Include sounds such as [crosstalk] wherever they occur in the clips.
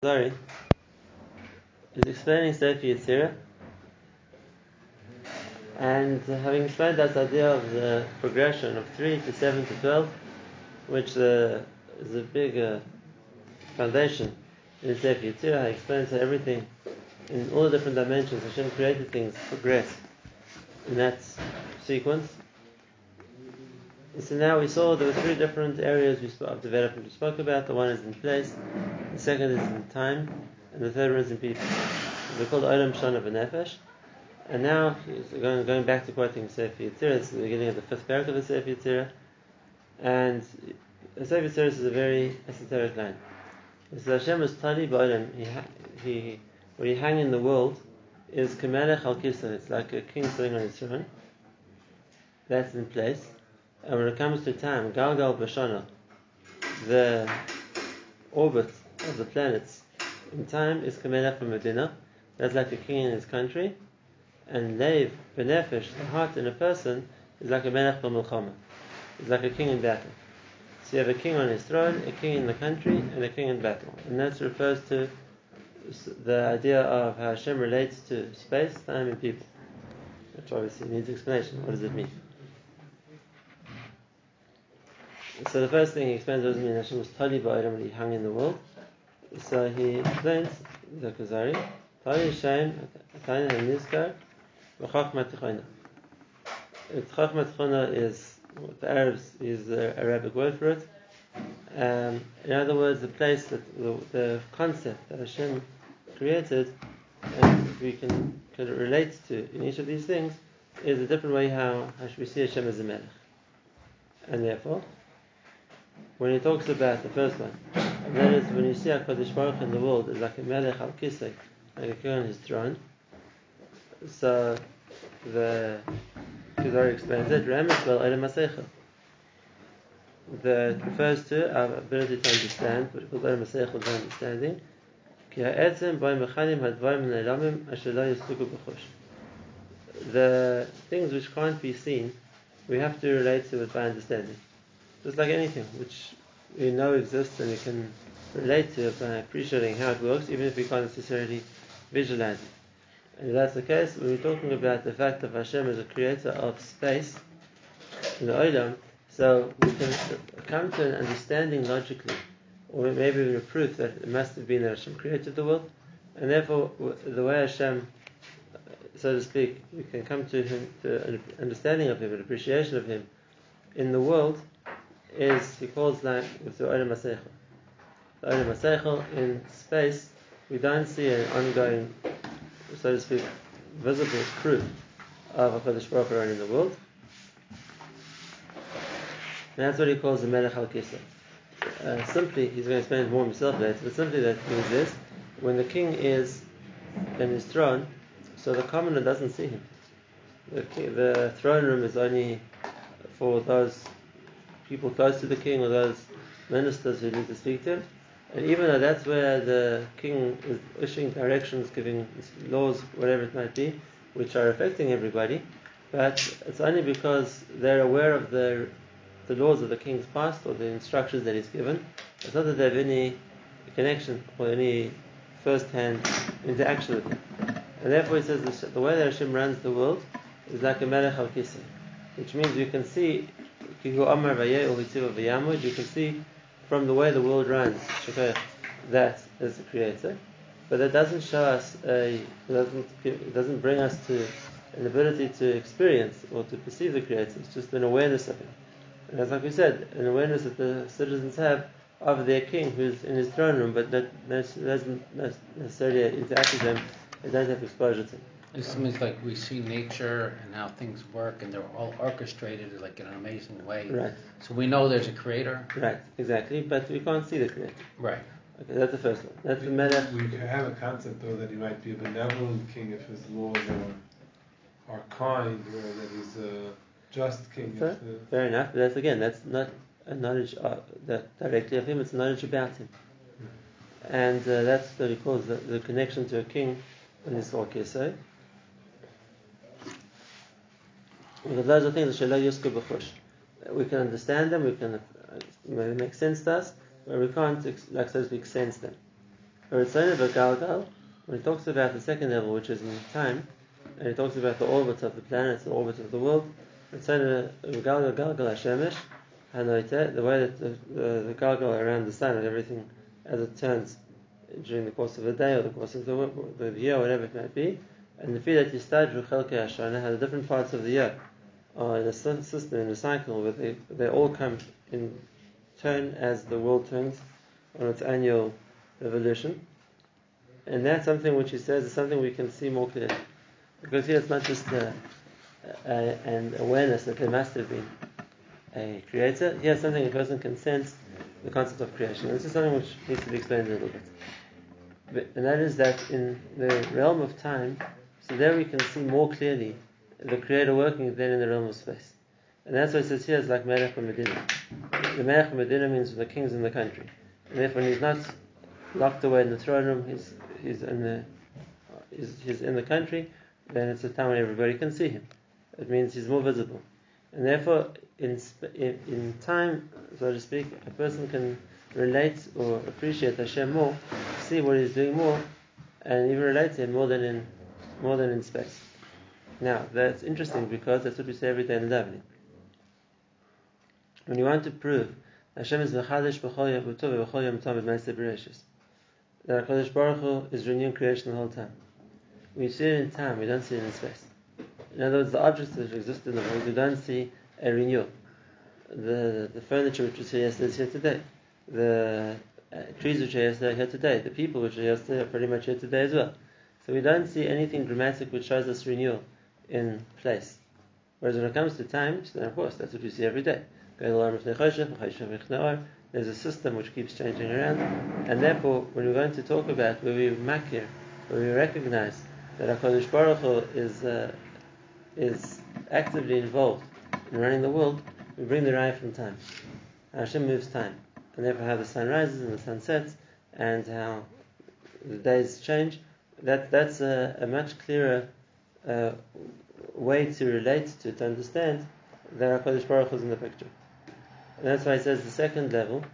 Sorry, is explaining Sefer Yetzirah, and having explained that idea of the progression of 3 to 7 to 12, which uh, is a big uh, foundation in Sefer Yetzirah, he explains how everything in all the different dimensions, Hashem created things progress in that sequence. So now we saw there were three different areas of development we spoke about. The one is in place, the second is in time, and the third one is in people. They're called Olam Shana V'Nefesh. And now, going, going back to quoting Sefer Yetzirah, it's the beginning of the fifth paragraph of Sefer Yetzirah. And Sefer Yetzirah is a very esoteric line. It says Hashem is Tali Ba'olam. He, he, what he hang in the world is Kamelech Al It's like a king sitting on his throne. That's in place. And when it comes to time, Galgal Bashana, the orbit of the planets in time is Kamelech Medina. That's like a king in his country. And Leiv Benefesh, the heart in a person, is like a Melech B'Milchama. It's like a king in battle. So you have a king on his throne, a king in the country, and a king in battle. And that refers to the idea of how Hashem relates to space, time, and people. Which obviously needs explanation. What does it mean? So the first thing he explains doesn't Hashem was Ba'arim when he hung in the world. So he explains the Kuzari, Tali Hashem, Atayna HaNizkar, V'chachma Tichona. Chachma Tichona is the Arabs use the Arabic word for it. Um, in other words, the place that the, the, concept that Hashem created, and we can, relate to in each of these things, is a different way how, how we see Hashem as a melech. And therefore, when he talks about the first one, and that is when you see HaKadosh Baruch in the world is like a melech al kisei, like a king on his throne. So the Kuzari explains it, Ramesh Bel Elam That refers to our ability to understand, which is called Elam of understanding. The things which can't be seen, we have to relate to it by understanding. Just like anything which we know exists and we can relate to by appreciating how it works, even if we can't necessarily visualize it. And if that's the case, when we're talking about the fact that Hashem is a creator of space in the Olam, so we can come to an understanding logically, or maybe even a proof that it must have been that Hashem created the world, and therefore the way Hashem, so to speak, we can come to him to an understanding of him, an appreciation of him in the world, is he calls that with the Olam Masechel. The Olam Masechel in space, we don't see an ongoing, so to speak, visible proof of HaKadosh Baruch Hu in the world. And that's what he calls the Melech Al Kisah. Uh, simply, he's going to explain more himself later, but simply that means this when the king is in his throne, so the commoner doesn't see him. The, the throne room is only for those people close to the king or those ministers who need to speak to him. And even though that's where the king is issuing directions, giving laws, whatever it might be, which are affecting everybody, but it's only because they're aware of the the laws of the king's past or the instructions that he's given. It's not that they have any connection or any first-hand interaction with him. And therefore he says the way that Hashem runs the world is like a melech al which means you can see you can see from the way the world runs that is the creator, but that doesn't show us a doesn't doesn't bring us to an ability to experience or to perceive the creator. It's just an awareness of him, and as like we said, an awareness that the citizens have of their king who's in his throne room, but that doesn't necessarily interact with them. It doesn't have exposure to him. It seems like we see nature and how things work, and they're all orchestrated like in an amazing way. Right. So we know there's a creator. Right. Exactly. But we can't see the creator. Right. Okay, that's the first one. That's we, the meta. We have a concept though that he might be a benevolent king if his laws are are kind, or that he's a just king. Fair, the, fair enough. But that's again, that's not a knowledge of, that directly of him. It's knowledge about him. Mm-hmm. And uh, that's what he calls the, the connection to a king in this Kesai. Because those are things that Yusku B'chush. We can understand them, we can uh, make sense to us, but we can't, like so to speak, sense them. Ritzona Galgal, when he talks about the second level, which is in time, and he talks about the orbit of the planets, the orbit of the world, Ritzona Galgal Galgal Hashemesh, Hanoite, the way that the, the, the Galgal around the sun and everything as it turns during the course of the day or the course of the, the year, whatever it might be, and the feel that you Ashana, how the different parts of the year are in a system, in a cycle, where they, they all come in turn as the world turns on its annual revolution. And that's something which he says is something we can see more clearly. Because here it's not just a, a, an awareness that there must have been a creator. Here something a person can sense the concept of creation. This is something which needs to be explained a little bit. But, and that is that in the realm of time, so there we can see more clearly the creator working then in the realm of space. And that's why it says here it's like Melech Medina. The Melech Medina means the kings in the country. And therefore he's not locked away in the throne room, he's, he's, in the, he's, he's in the country, then it's a time when everybody can see him. It means he's more visible. And therefore, in, in, in time, so to speak, a person can relate or appreciate Hashem more, see what he's doing more, and even relate to him more than in more than in space. Now, that's interesting because that's what we say every day in davening. When you want to prove Hashem is mechadish b'chol yom b'tov b'chol yom tov b'meisei b'reishis, that HaKadosh Baruch Hu is renewing creation the whole time. We see it in time, we don't see it in space. In other words, the objects that exist in the world, we don't see a renewal. The, the furniture which was here yesterday is here today. The uh, trees which were yesterday are here today. The people which were yesterday are pretty much here today as well. So we don't see anything dramatic which shows us renewal in place. Whereas when it comes to time, then of course that's what we see every day. There's a system which keeps changing around, and therefore, when we're going to talk about where we makir, where we recognize that Hakadosh Baruch Hu is uh, is actively involved in running the world, we bring the raya from time. Hashem moves time, and therefore how the sun rises and the sun sets, and how the days change. That that's a, a much clearer uh, way to relate to to understand that Hakadosh Baruch Hu is in the picture. And that's why he says the second level,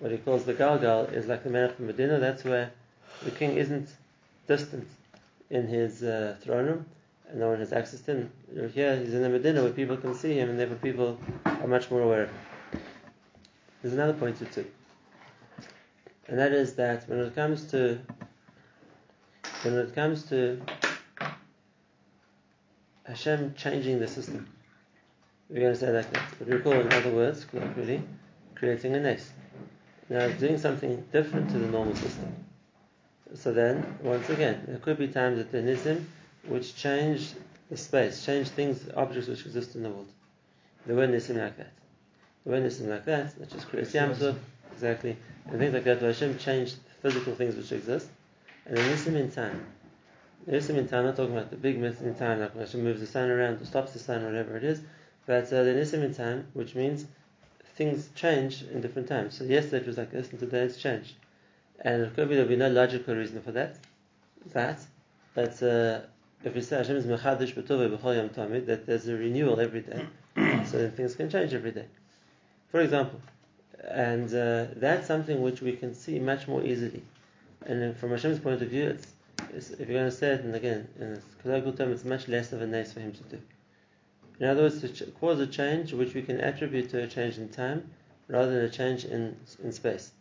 what he calls the Galgal, is like the Melech of Medina. That's where the king isn't distant in his uh, throne room, and no one has access to him. Here he's in the Medina where people can see him, and therefore people are much more aware of him. There's another point or two, and that is that when it comes to when it comes to Hashem changing the system, we're going to say like that. But we call, in other words, colloquially, creating a nest. Now, doing something different to the normal system. So then, once again, there could be times that the nisim which change the space, change things, objects which exist in the world. There were nisim like that. There were nisim like that, that just creates yamsuf, exactly, and things like that. Hashem changed physical things which exist, and the nisim in time. Nisim in not talking about the big nisim in time, like Hashem moves the sun around or stops the sun, whatever it is. But uh, the nisim in time, which means things change in different times. So yesterday it was like this, and today it's changed. And it could be there'll be no logical reason for that. That, but uh, if we say Hashem is mechadish b'tovei b'chol yom tamid, that there's a renewal every day, [coughs] so then things can change every day. For example, and uh, that's something which we can see much more easily. And from Hashem's point of view, it's, if you're going to say it, and again, in a colloquial term, it's much less of a nice for Him to do. In other words, to ch- cause a change which we can attribute to a change in time rather than a change in, in space.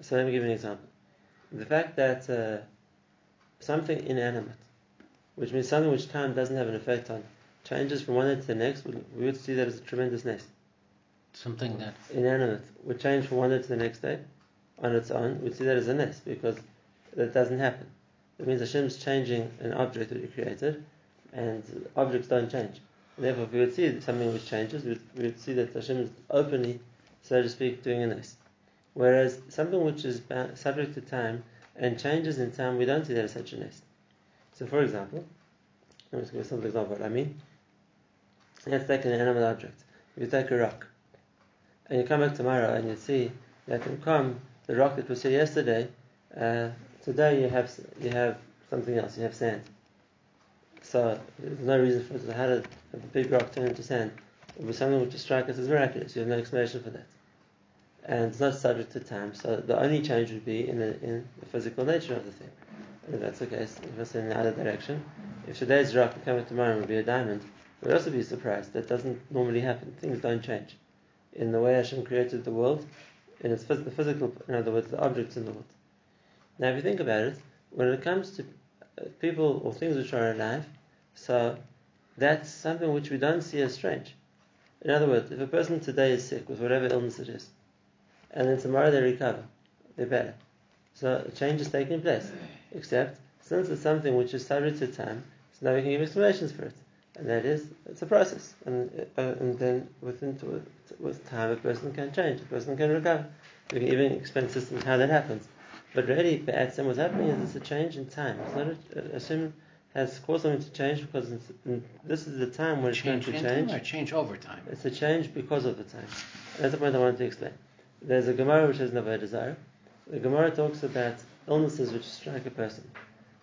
So let me give you an example. The fact that uh, something inanimate, which means something which time doesn't have an effect on, changes from one day to the next, we would see that as a tremendous nest. Something that Inanimate would change from one day to the next day on its own, we'd see that as a nest because that doesn't happen. It means Hashem is changing an object that He created, and objects don't change. Therefore, if we would see something which changes, we would, we would see that Hashem is openly, so to speak, doing a nest. Whereas something which is subject to time and changes in time, we don't see that as such a nest. So, for example, let me just give you some example what I mean. Let's take an animal object. You take a rock, and you come back tomorrow and you see that in come the rock that was here yesterday, uh, today you have you have something else. You have sand. So there's no reason for it to have a big rock turn into sand. It was something which would strike us as miraculous. You have no explanation for that. and it's not subject to time. So the only change would be in the, in the physical nature of the thing. And if that's the case, if it's in the other direction, if today's rock and coming tomorrow would be a diamond, we'd also be surprised. That doesn't normally happen. Things don't change. In the way Hashem created the world, in its phys- the physical, in other words, the objects in the world. Now, if you think about it, when it comes to uh, people or things which are alive, so that's something which we don't see as strange. In other words, if a person today is sick with whatever illness it is, and then tomorrow they recover, they're better. So a change is taking place. Except, since it's something which is subject to time, so now we can give explanations for it. And that is, it's a process. And, uh, and then within with time, a person can change, a person can recover. We can even explain systems how that happens. But really, Ba'atzim, what's happening is it's a change in time. It's not a, Hashem has caused something to change because this is the time when it's change going to change. or change over time? It's a change because of the time. And that's the point I wanted to explain. There's a Gemara which has no desire. The Gemara talks about illnesses which strike a person.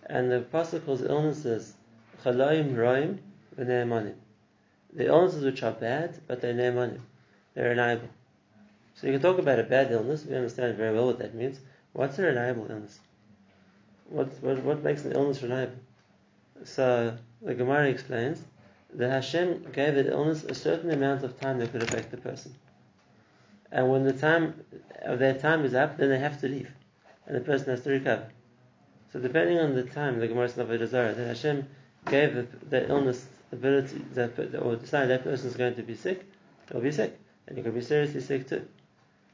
And the Apostle calls illnesses Chalaim Roim v'ne'emanim. The illnesses which are bad, but they're ne'emanim. They're reliable. So you can talk about a bad illness, we understand very well what that means. What's a reliable illness? What, what, what makes an illness reliable? So the Gemara explains that Hashem gave the illness a certain amount of time that could affect the person. And when the time of their time is up, then they have to leave. And the person has to recover. So depending on the time, the Gemara says that Hashem gave the, the illness ability, that, or decided that person is going to be sick, they'll be sick. And you could be seriously sick too.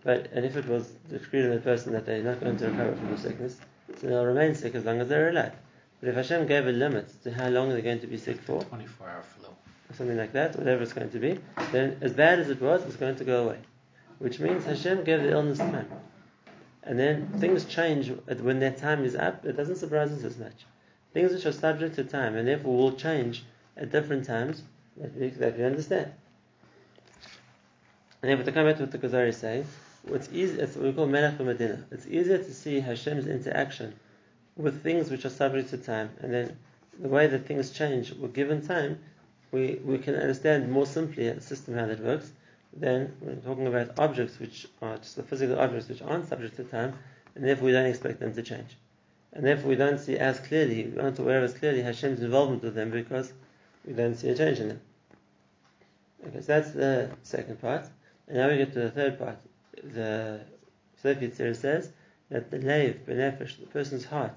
But and if it was decreed on the person that they're not going to recover from the sickness, so they'll remain sick as long as they're alive. But if Hashem gave a limit to how long they're going to be sick for, 24 hour flow. Or something like that, whatever it's going to be, then as bad as it was, it's going to go away. Which means Hashem gave the illness time. And then things change when their time is up, it doesn't surprise us as much. Things which are subject to time and therefore will change at different times, that we, that we understand. And then, but to come back to what the Kuzari is what's easy, it's what we call Melech Medina. It's easier to see Hashem's interaction with things which are subject to time, and then the way that things change with given time, we, we can understand more simply a system how that works than when talking about objects which are just the physical objects which aren't subject to time, and therefore we don't expect them to change. And therefore we don't see as clearly, we aren't aware as clearly Hashem's involvement with them because we don't see a change in them. Okay, so that's the second part. And now we get to the third part. The Sefer Yetzirah says that the leiv, benefesh, the person's heart,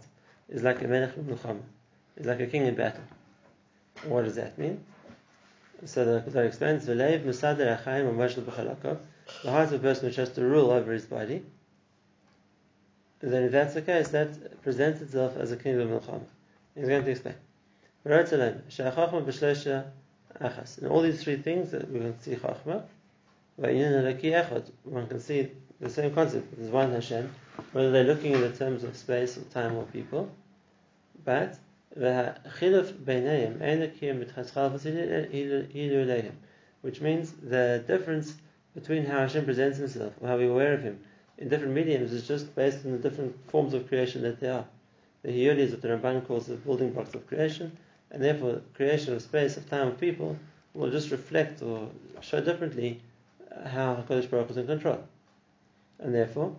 is like a melech b'milchama, is like a king in battle. What does that mean? So the Kuzar explains, "V'leiv musader achayim amashal b'chalakov." The heart of a person which has to rule over his body. Then, if that's the case, that presents itself as a king of milchama. He's going to explain. In all these three things, that we can see chachma, one can see the same concept. There's one Hashem, whether they're looking in the terms of space or time or people, but which means the difference between how Hashem presents Himself or how we're aware of Him in different mediums is just based on the different forms of creation that there are. The Hiyuli is what the Ramban calls the building blocks of creation, and therefore creation of space, of time, of people will just reflect or show differently how HaKadosh Baruch is in control. And therefore,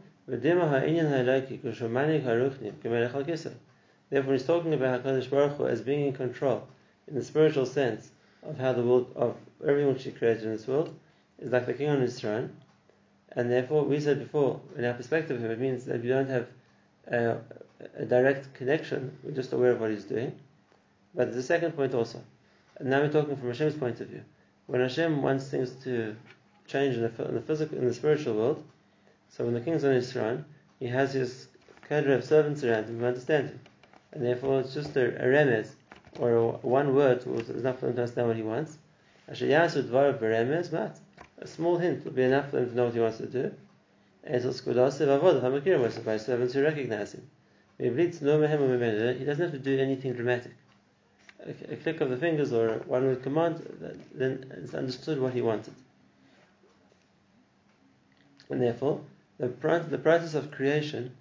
Therefore, he's talking about HaKadosh Baruch Hu as being in control, in the spiritual sense, of how the world, of everything which he created in this world, is like the king on his throne. And therefore, we said before, in our perspective it means that we don't have a, a direct connection, we're just aware of what he's doing. But the second point also, and now we're talking from Hashem's point of view. When Hashem wants things to change in the, in the physical, in the spiritual world, so when the king's on his throne, he has his cadre of servants around him who understand him. And therefore it's just a, a remez, or a, one word is enough for them to understand what he wants. A small hint will be enough for them to know what he wants to do. And it's a skodase avodah hamakiru by servants who recognize him. He doesn't have to do anything dramatic. A, a click of the fingers or one word command, then it's understood what he wanted. And therefore, the, the process of creation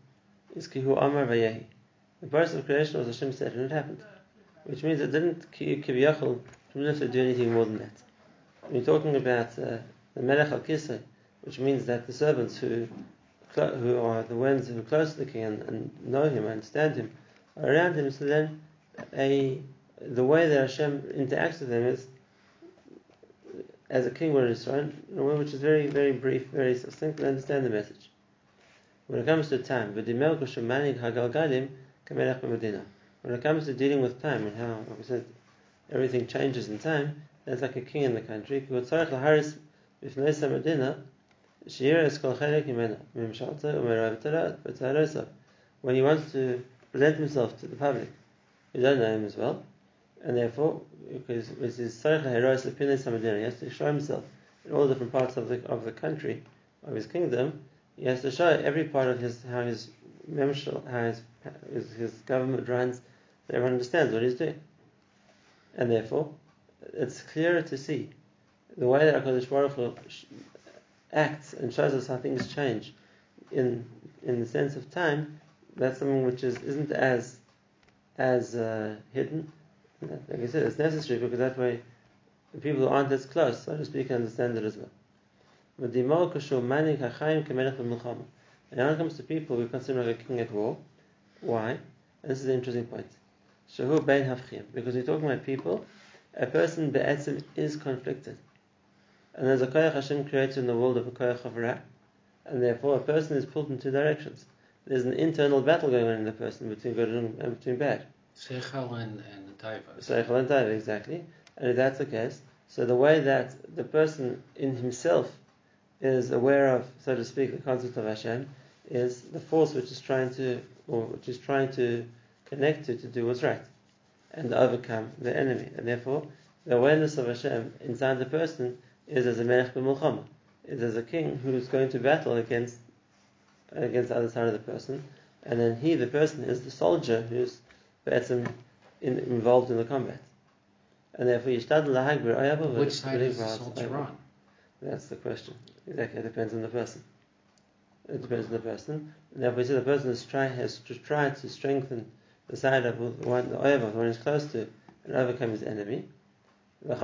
is Kihu Amar Vayehi. The process of creation was Hashem said and it happened. Which means it didn't Kiviyachal didn't have to do anything more than that. You're talking about uh, the Melech al which means that the servants who who are the ones who are close to the king and, and know him, understand him, are around him. So then, a the way that Hashem interacts with them is as a king would Israel, in a way which is very, very brief, very succinct, and understand the message. When it comes to time, when it comes to dealing with time and how said, everything changes in time, that's like a king in the country. When he wants to present himself to the public, who don't know him as well, and therefore, because Herois of Pinis Hamadina, he has to show himself in all different parts of the of the country, of his kingdom. He has to show every part of his how his memshal, how his, his, his government runs, that everyone understands what he's doing. And therefore, it's clearer to see the way that HaKadosh Baruch Hu acts and shows us how things change in in the sense of time. That's something which is isn't as as uh, hidden like I said, it's necessary because that way the people who aren't as close, so to speak, understand it as well. And when it comes to people, we consider like a king at war. Why? And this is an interesting point. Because we're talking about people, a person be'etzim is conflicted. And there's a koyach Hashem created in the world of a koyach of ra, and therefore a person is pulled in two directions. There's an internal battle going on in the person between good and between bad. Seichel and, and Taiva. Seichel and Taiva, exactly. And if that's the case, so the way that the person in himself is aware of, so to speak, the concept of Hashem, is the force which is trying to, or which is trying to connect to, to do what's right, and overcome the enemy. And therefore, the awareness of Hashem inside the person is as a melech b'mulchama, is as a king who is going to battle against against the other side of the person, and then he, the person, is the soldier who's in, involved in the combat. And therefore, Yishtad Lahagber oh, Which side is the soldier on? That's the question. Exactly, it depends on the person. It depends on the person. And therefore, we see the person has, try, has to try to strengthen the side of the one, the the one he's close to, and overcome his enemy. We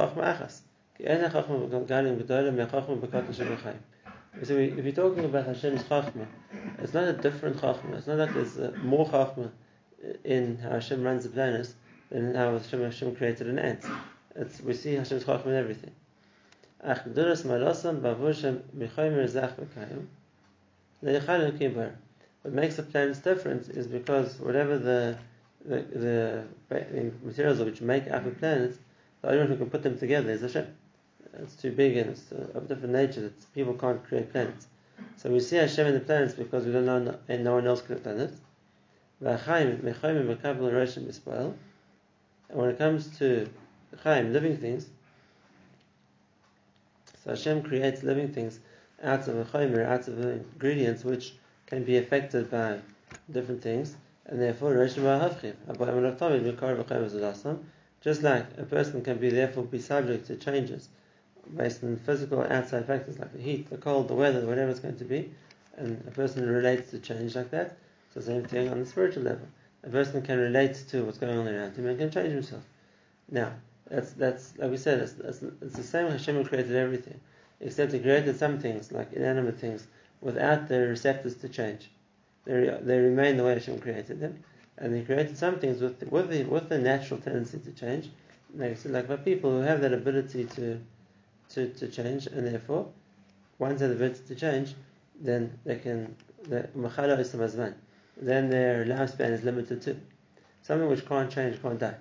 So if you're talking about Hashem's Chachma, it's not a different Chachma. It's not like there's uh, more Chachma in how Hashem runs the planets than how Hashem, Hashem created an ant. It's, we see Hashem's chacham in everything. What makes the planets different is because whatever the the, the, the materials which make up a planet, the only one who can put them together is Hashem. It's too big and it's uh, of different nature that people can't create planets. So we see Hashem in the planets because we don't know and no one else can create planets. When it comes to chaim, living things, so Hashem creates living things out of a chaymer, out of ingredients which can be affected by different things, and therefore just like a person can be therefore be subject to changes based on physical outside factors like the heat, the cold, the weather, whatever it's going to be, and a person relates to change like that, the same thing on the spiritual level. A person can relate to what's going on around him and can change himself. Now, that's that's like we said, it's, it's, it's the same Hashem who created everything, except He created some things like inanimate things without the receptors to change. They, they remain the way Hashem created them, and He created some things with with the with the natural tendency to change. Like said, like by people who have that ability to to, to change, and therefore, once they have the ability to change, then they can the machala is then their lifespan is limited to something which can't change, can't die.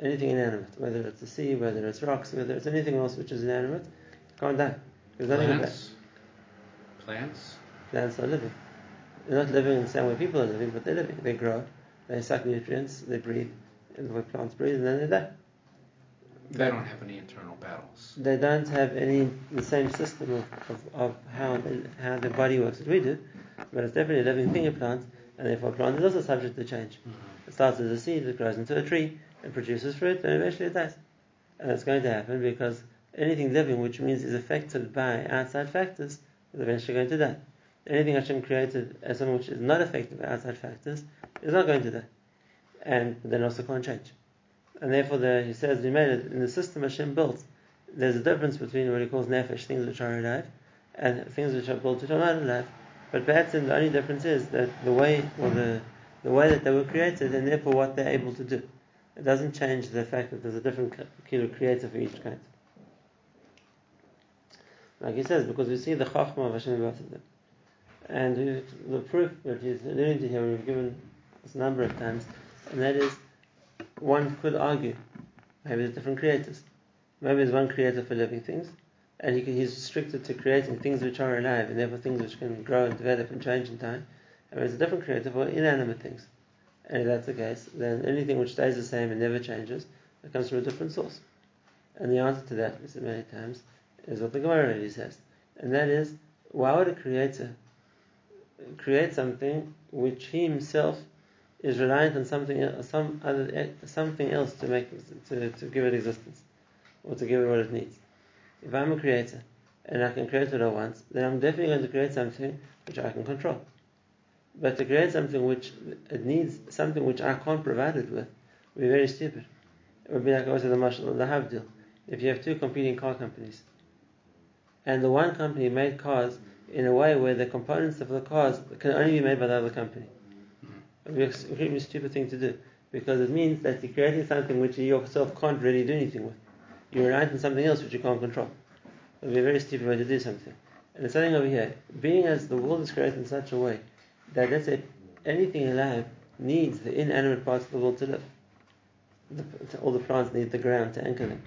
Anything inanimate, whether it's the sea, whether it's rocks, whether it's anything else which is inanimate, can't die. There's nothing Plants? Plants? Plants are living. They're not living in the same way people are living, but they're living. They grow, they suck nutrients, they breathe, and the way plants breathe, and then they die. They don't have any internal battles. They don't have any the same system of, of, of how they, how their body works as we do, but it's definitely a living thing, a plant, and therefore a plant is also subject to change. Mm-hmm. It starts as a seed, it grows into a tree, it produces fruit, and eventually it dies. And that's going to happen because anything living, which means is affected by outside factors, is eventually going to die. Anything Hashem created as something which is not affected by outside factors is not going to die. And then also can't change. And therefore, the, he says, we made it in the system Hashem built. There's a difference between what he calls nefesh, things which are alive, and things which are built which are not alive. But Ba'atzim, the only difference is that the way or the the way that they were created and therefore what they're able to do. It doesn't change the fact that there's a different kilo creator for each kind. Like he says, because we see the Chachma of Hashem about them. And the proof that he's alluding to here, we've given this a number of times, and that is, one could argue, maybe there's different creators. Maybe there's one creator for living things, and he's restricted to creating things which are alive, and therefore things which can grow and develop and change in time. And there's a different creator for inanimate things. And if that's the case, then anything which stays the same and never changes, it comes from a different source. And the answer to that, we said many times, is what the Gemara already says. And that is, why would a creator create something which he himself is reliant on something else, some other eh, something else to make to, to give it existence or to give it what it needs. If I'm a creator and I can create what I want, then I'm definitely going to create something which I can control. But to create something which it needs something which I can't provide it with would be very stupid. It would be like also the marshal the Havdil. If you have two competing car companies, and the one company made cars in a way where the components of the cars can only be made by the other company. It would be an extremely stupid thing to do because it means that you're creating something which you yourself can't really do anything with. You're reliant on something else which you can't control. It would be a very stupid way to do something. And it's something over here, being as the world is created in such a way that let's say anything alive needs the inanimate parts of the world to live. The, all the plants need the ground to anchor them,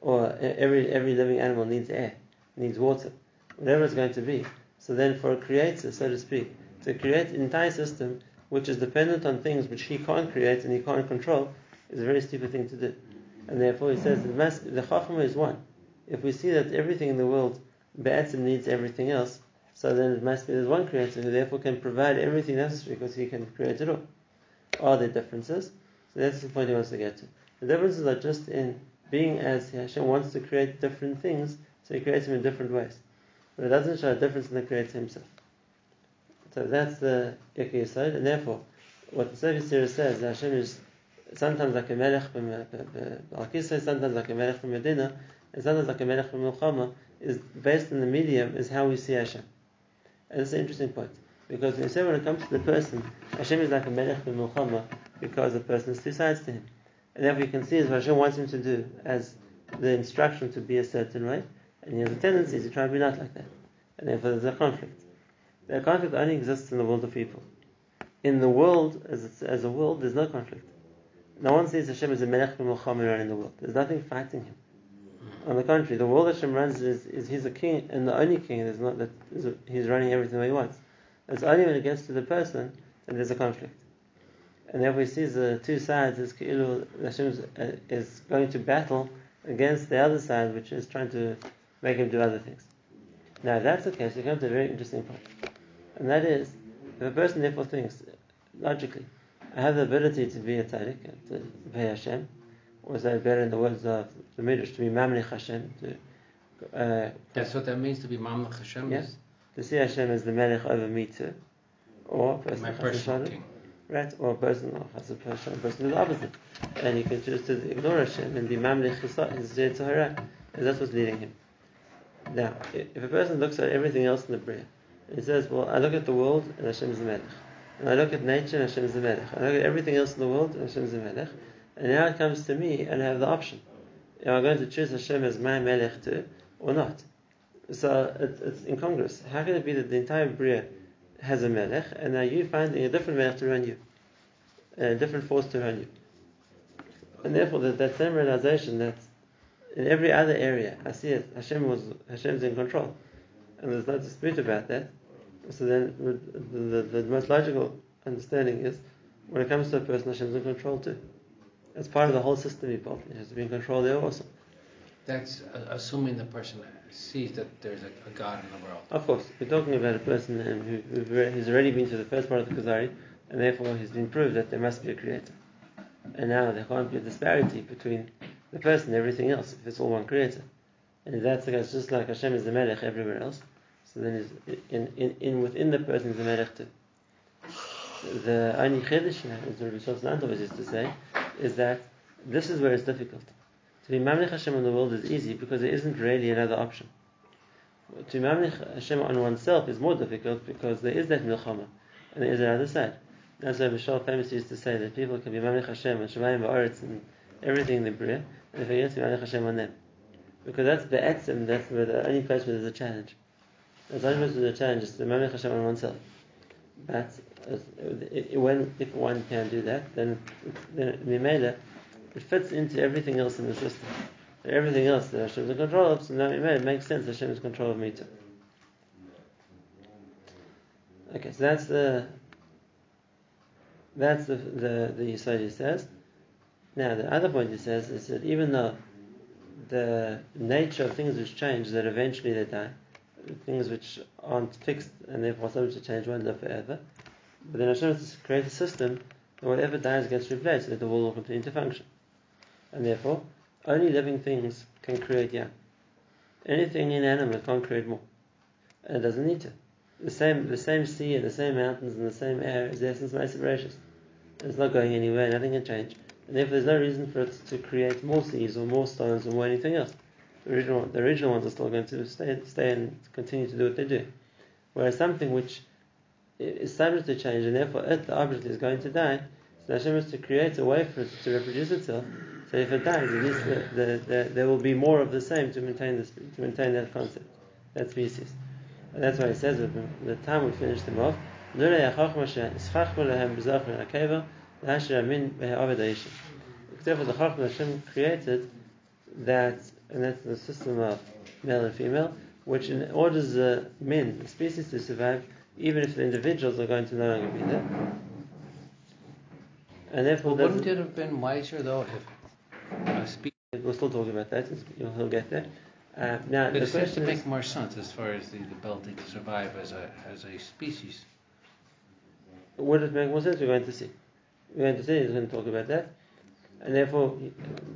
or every every living animal needs air, needs water whatever it's going to be. So then, for a creator, so to speak, to create an entire system which is dependent on things which he can't create and he can't control is a very stupid thing to do. And therefore, he says the, the Chachma is one. If we see that everything in the world, Be'etzim needs everything else, so then it must be there's one creator who therefore can provide everything necessary because he can create it all. Are there differences? So that's the point he wants to get to. The differences are just in being as Hashem wants to create different things, so he creates them in different ways but it doesn't show a difference in the Creator himself. So that's the Ikki side, and therefore, what the Sefer Yetzirah says, Hashem is sometimes like a melech from al sometimes like a melech from Medina, and sometimes like a melech from Milchama, is based on the medium, is how we see Hashem. And it's an interesting point. Because when you say when it comes to the person, Hashem is like a melech from Milchama, because the person has two sides to him. And therefore you can see is what Hashem wants him to do as the instruction to be a certain way, and he has a tendency to try and be not like that. And therefore there's a conflict. The conflict only exists in the world of people. In the world, as, as a world, there's no conflict. No one sees Hashem as a melech b'milchama in the world. There's nothing fighting him. On the contrary, the world Hashem runs is, is he's a king, and the only king. There's not that he's running everything he wants. It's only when it gets to the person that there's a conflict. And therefore he sees the two sides as Hashem uh, is going to battle against the other side, which is trying to make him do other things. Now, if that's the case, we come to a very interesting point. And that is, if a person therefore thinks, logically, I have the ability to be a tzaddik, to pay Hashem, or say better in the words of the Midrash, to be mamlich Hashem, to... Uh, that's what that means, to be mamlich Hashem? Yes. To see Hashem as the melech over me too. Or person My personal king. Right, or a person, or has a person, a person is the opposite. And he can choose to ignore Hashem and be mamlich his Yetzirah, and that's what's leading him. Now, if a person looks at everything else in the Bria, and he says, well, I look at the world and Hashem is the Melech. I look at nature Hashem is the Melech. I look at everything else in the world Hashem is the Melech. And now it comes to me and I have the option. Am I going to choose Hashem as my Melech too, or not? So it, it's incongruous. How can it be that the entire Bria has a Melech, and now you finding a different Melech to run you, a different force to run you? And therefore, that, that same realization that in every other area, I see it. Hashem was Hashem's in control, and there's no dispute about that. So then, the, the, the, most logical understanding is, when it comes to a person, Hashem's in control too. It's part of the whole system he built, he has to be in control there also. That's uh, assuming the person sees that there's a, a, God in the world. Of course, we're talking about a person who, who who's already been to the first part of the Kuzari, and therefore he's been proved that there must be a creator. And now there can't be a disparity between the person, and everything else, if it's all one creator. And if that's the case, just like Hashem is the Melech everywhere else, then in, in, in within the person is the Melech too. The only now, as Rabbi Shos used to say, is that this is where it's difficult. To be Mamlech Hashem in the world is easy because there isn't really another option. To be mamlich Hashem on oneself is more difficult because there is that milchama, and there is another side. That's why Michelle famously used to say that people can be mamlich Hashem and Shemayim Ba'aretz and everything in the Bria, and if forget to be mamlich Hashem on them. Because that's the etzim, that's where the only place where there's a challenge. The only place where a challenge to be mamlich Hashem on oneself. But uh, when, if one can do that, then, then Mimela, it fits into everything else in the system. Everything else that Hashem is in control of, so now it makes sense Hashem is in control of me too. Okay, so that's the that's the the, the Yisrael he says. Now the other point he says is that even though the nature of things which change, that eventually they die, things which aren't fixed and therefore subject to change won't live forever. But then Hashem has to create a system that whatever dies gets replaced, so that the world will continue to function. And therefore, only living things can create young. Anything inanimate can't create more. And it doesn't need to. The same the same sea and the same mountains and the same air is there since Mesa It's not going anywhere, nothing can change. And therefore there's no reason for it to create more seas or more stones or more anything else. The original the original ones are still going to stay stay and continue to do what they do. Whereas something which is subject to change and therefore it, the object, is going to die, so Hashem has to create a way for it to reproduce itself so if it dies, at least the, the, the, there will be more of the same to maintain this, to maintain that concept, that species. And that's why he says at the time we finish them off, for the Chachma Hashem created that, and that's the system of male and female, which in orders the men, the species to survive, even if the individuals are going to no longer be there. And therefore, well, wouldn't it have been wiser though if We'll still talk about that. He'll get there. Uh, now, but it seems to make more sense as far as the ability to survive as a as a species. Would it make more sense? We're going to see. We're going to see. He's going to talk about that, and therefore,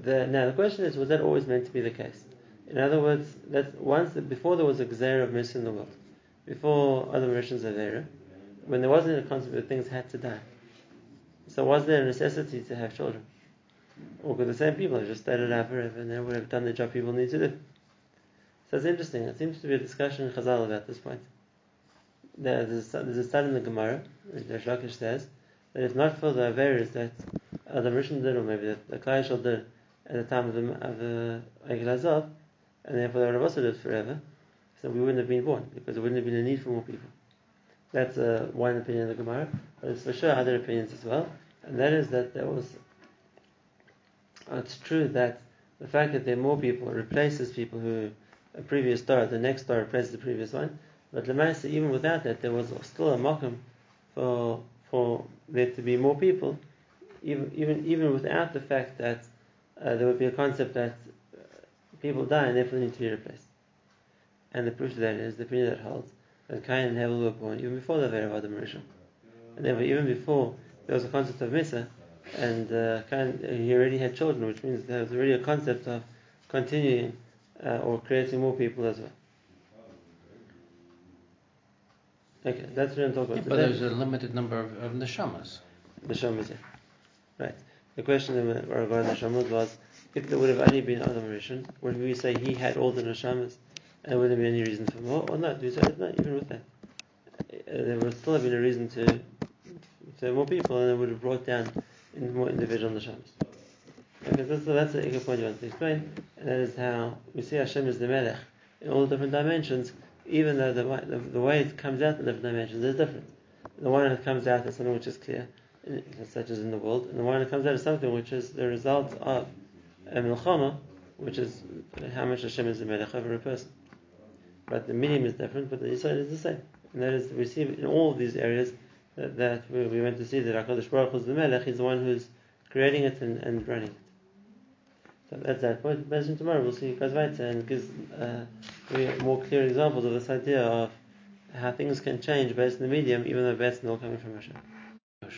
the, now the question is: Was that always meant to be the case? In other words, that once before there was a gzera of mercy in the world, before other versions of era, when there wasn't a concept that things had to die, so was there a necessity to have children? Or could the same people have just stayed alive forever and they would have done the job people need to do? So it's interesting. It seems to be a discussion in Chazal about this point. There's a, there's a study in the Gemara, which Lakish says, that if not for the Averis that the Rishon did, or maybe that the Klai did at the time of the, of the and therefore the Rabbasa lived forever, so we wouldn't have been born, because there wouldn't have been a need for more people. That's uh, one opinion of the Gemara, but there's for sure other opinions as well, and that is that there was it's true that the fact that there are more people replaces people who a previous star, the next star replaces the previous one. But the Lamaisa, even without that, there was still a makam for for there to be more people, even even even without the fact that uh, there would be a concept that uh, people die and therefore need to be replaced. And the proof of that is the opinion that holds that Cain and Hevel were born even before the Vera of Adam. And therefore, even before there was a concept of Misa, and uh, he already had children, which means there was already a concept of continuing uh, or creating more people as well. Okay, that's what I'm talking about. Yeah, but there's a limited number of, of neshamas. Neshamas, yeah. Right. The question regarding the neshamas was, if there would have only been Adam Rishon, would we say he had all the neshamas, and would there be any reason for more, or not? Do we say no, even with that? Uh, there would still have been a reason to, to more people, and it would have brought down in more individual neshamas. Okay, so, so that's the point you want to explain, and that is how we see Hashem as the Melech in all the different dimensions, even though the, the, the way it comes out in different dimensions is different. The one that comes out is something which is clear, such as in the world, and the one that comes out is something which is the result of a milchama, which is how much Hashem is the Melech over a person. But the medium is different, but the Yisrael is the same. And that is, we see in all these areas that, that we, we, went to see that HaKadosh Baruch Hu is the Melech, he's the one who's creating it and, and running it. That's that point. Imagine tomorrow we'll see goes weiter and gives uh, more clear examples of this idea of how things can change based on the medium, even though based on all coming from Hashem.